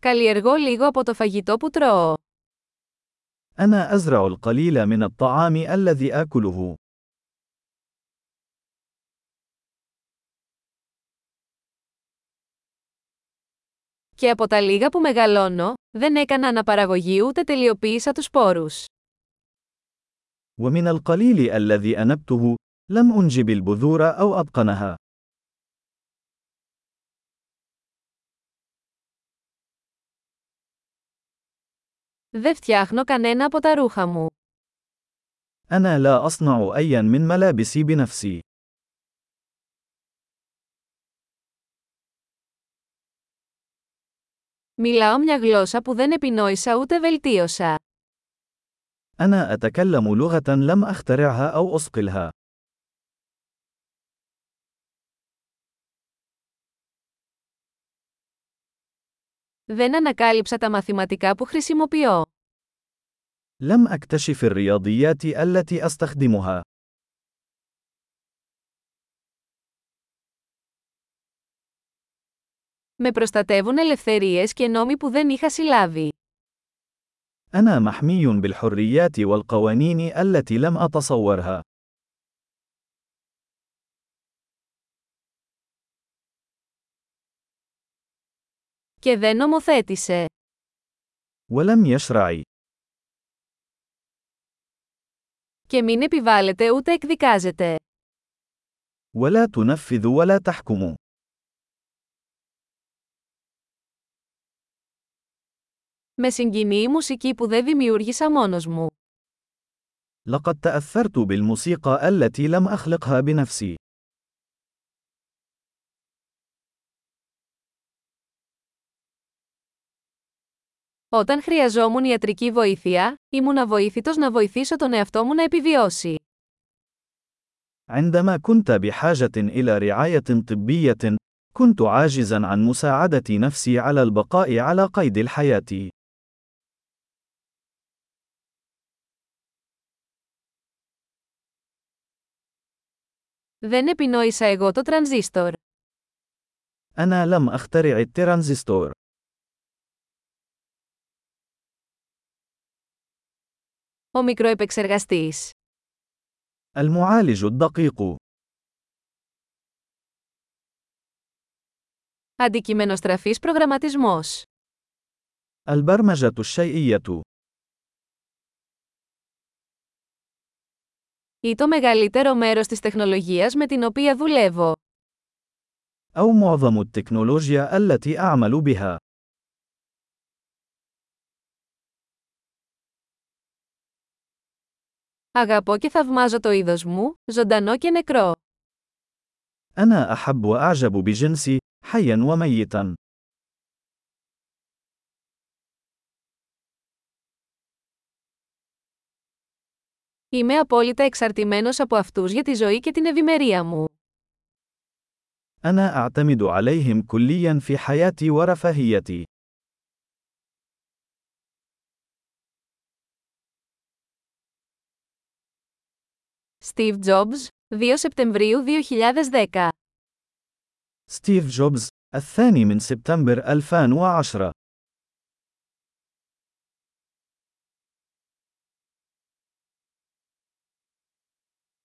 Καλλιεργώ λίγο από το φαγητό που τρώω. أنا أزرع القليل من الطعام الذي آكله. Και από τα λίγα που μεγαλώνω, δεν έκανα αναπαραγωγή ούτε τελειοποίησα τους σπόρους. ومن القليل الذي أنبته، لم أنجب البذور أو أتقنها. Δεν φτιάχνω κανένα από τα ρούχα μου. أنا لا أصنع أيا من ملابسي بنفسي. Μιλάω μια γλώσσα που δεν επινόησα ούτε βελτίωσα. أنا أتكلم لغة لم أخترعها أو أصقلها. Δεν ανακάλυψα τα μαθηματικά που χρησιμοποιώ. لم أكتشف الرياضيات التي أستخدمها. Με προστατεύουν ελευθερίες και νόμοι που δεν είχα συλλάβει. أنا محمي بالحريات والقوانين التي لم أتصورها. Και δεν νομοθέτησε. ولم يشرع. Και μην επιβάλλεται ούτε εκδικάζεται. ولا تنفذ ولا تحكم. Με συγκινεί η μουσική που δεν δημιούργησα μόνος μου. لقد تأثرت بالموسيقى التي لم أخلقها بنفسي. Όταν χρειαζόμουν ιατρική βοήθεια, ήμουν αβοήθητος να βοηθήσω τον εαυτό μου να επιβιώσει. عندما كنت بحاجة إلى رعاية طبية، كنت عاجزا عن مساعدة نفسي على البقاء على قيد الحياة. Δεν επινόησα εγώ το τρανζίστορ. أنا لم أخترع الترانزستور. Ο μικροεπεξεργαστής. المعالج الدقيق. Αντικειμενοστραφής προγραμματισμός. البرمجة الشيئية. Ή το μεγαλύτερο μέρος της τεχνολογίας με την οποία δουλεύω. أو معظم التكنولوجيا التي أعمل بها. Αγαπώ και θαυμάζω το είδος μου, ζωντανό και νεκρό. أنا أحب وأعجب بجنسي، حيا وميتا. Είμαι απόλυτα εξαρτημένος από αυτούς για τη ζωή και την ευημερία μου. أنا أعتمد عليهم كليا في حياتي ورفاهيتي. Steve Jobs, 2 سبتمبريو 2010 ستيف جوبز الثاني من سبتمبر 2010